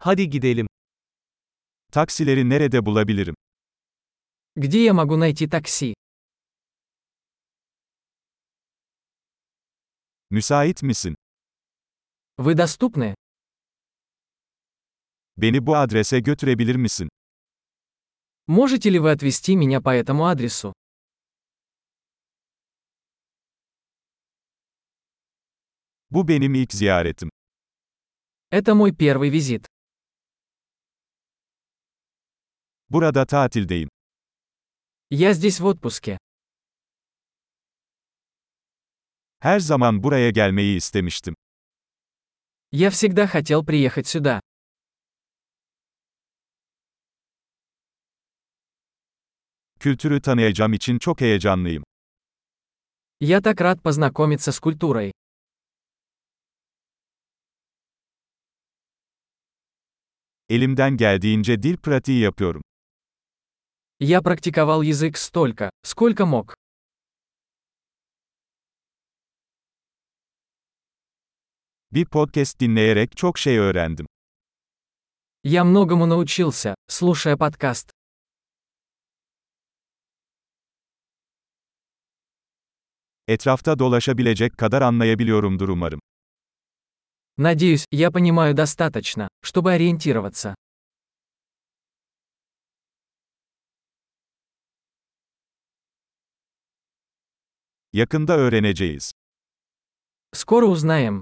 Hadi gidelim. Taksileri nerede bulabilirim? Где я могу найти такси? Müsait misin? Вы доступны? Beni bu adrese götürebilir misin? Можете ли вы отвезти меня по этому адресу? Bu benim ilk ziyaretim. Это мой первый визит. Burada tatildeyim. Я здесь в отпуске. Her zaman buraya gelmeyi istemiştim. Я всегда хотел приехать сюда. Kültürü tanıyacağım için çok heyecanlıyım. Я так рад познакомиться с культурой. Elimden geldiğince dil pratiği yapıyorum. Я практиковал язык столько, сколько мог. Bir podcast dinleyerek çok şey öğrendim. Я многому научился, слушая подкаст. Etrafta dolaşabilecek kadar anlayabiliyorumdur umarım. Надеюсь, я понимаю достаточно, чтобы ориентироваться. Yakında öğreneceğiz. Скоро узнаем.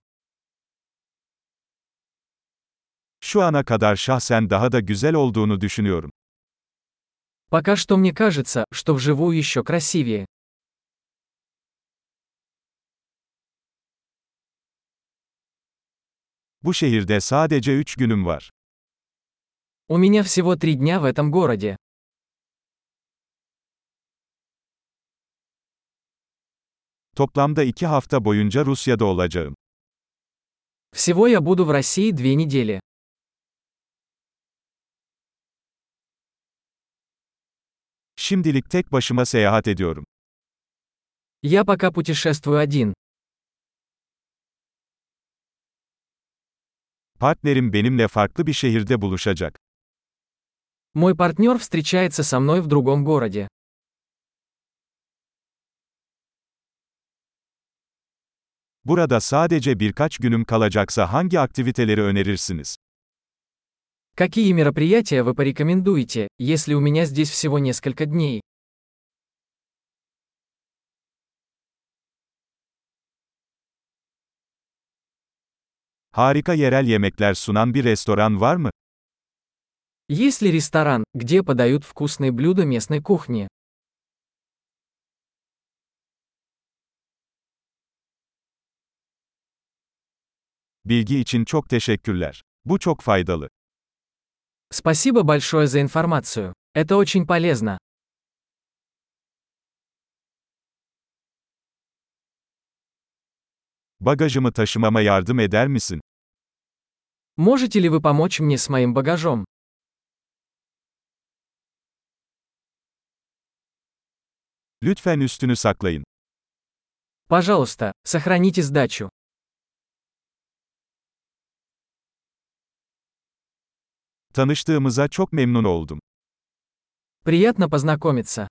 Şu ana kadar şahsen daha da güzel olduğunu düşünüyorum. Пока что мне кажется, что вживую еще красивее. Bu şehirde sadece 3 günüm var. У меня всего три дня в этом городе. Toplamda 2 hafta boyunca Rusya'da olacağım. Всего я буду в России две недели. Şimdilik tek başıma seyahat ediyorum. Я пока путешествую один. Partnerim benimle farklı bir şehirde buluşacak. Мой партнер встречается со мной в другом городе. Burada sadece birkaç günüm kalacaksa hangi aktiviteleri önerirsiniz? Какие мероприятия вы порекомендуете, если у меня здесь всего несколько дней? Harika yerel yemekler sunan bir restoran var mı? Есть ли ресторан, где подают вкусные блюда местной кухни? Bilgi için çok teşekkürler. Bu çok faydalı. Спасибо большое за информацию. Это очень полезно. Bagajımı taşımama yardım eder misin? Можете ли вы помочь мне с моим багажом? Lütfen üstünü saklayın. Пожалуйста, сохраните сдачу. Tanıştığımıza çok memnun oldum. Приятно познакомиться.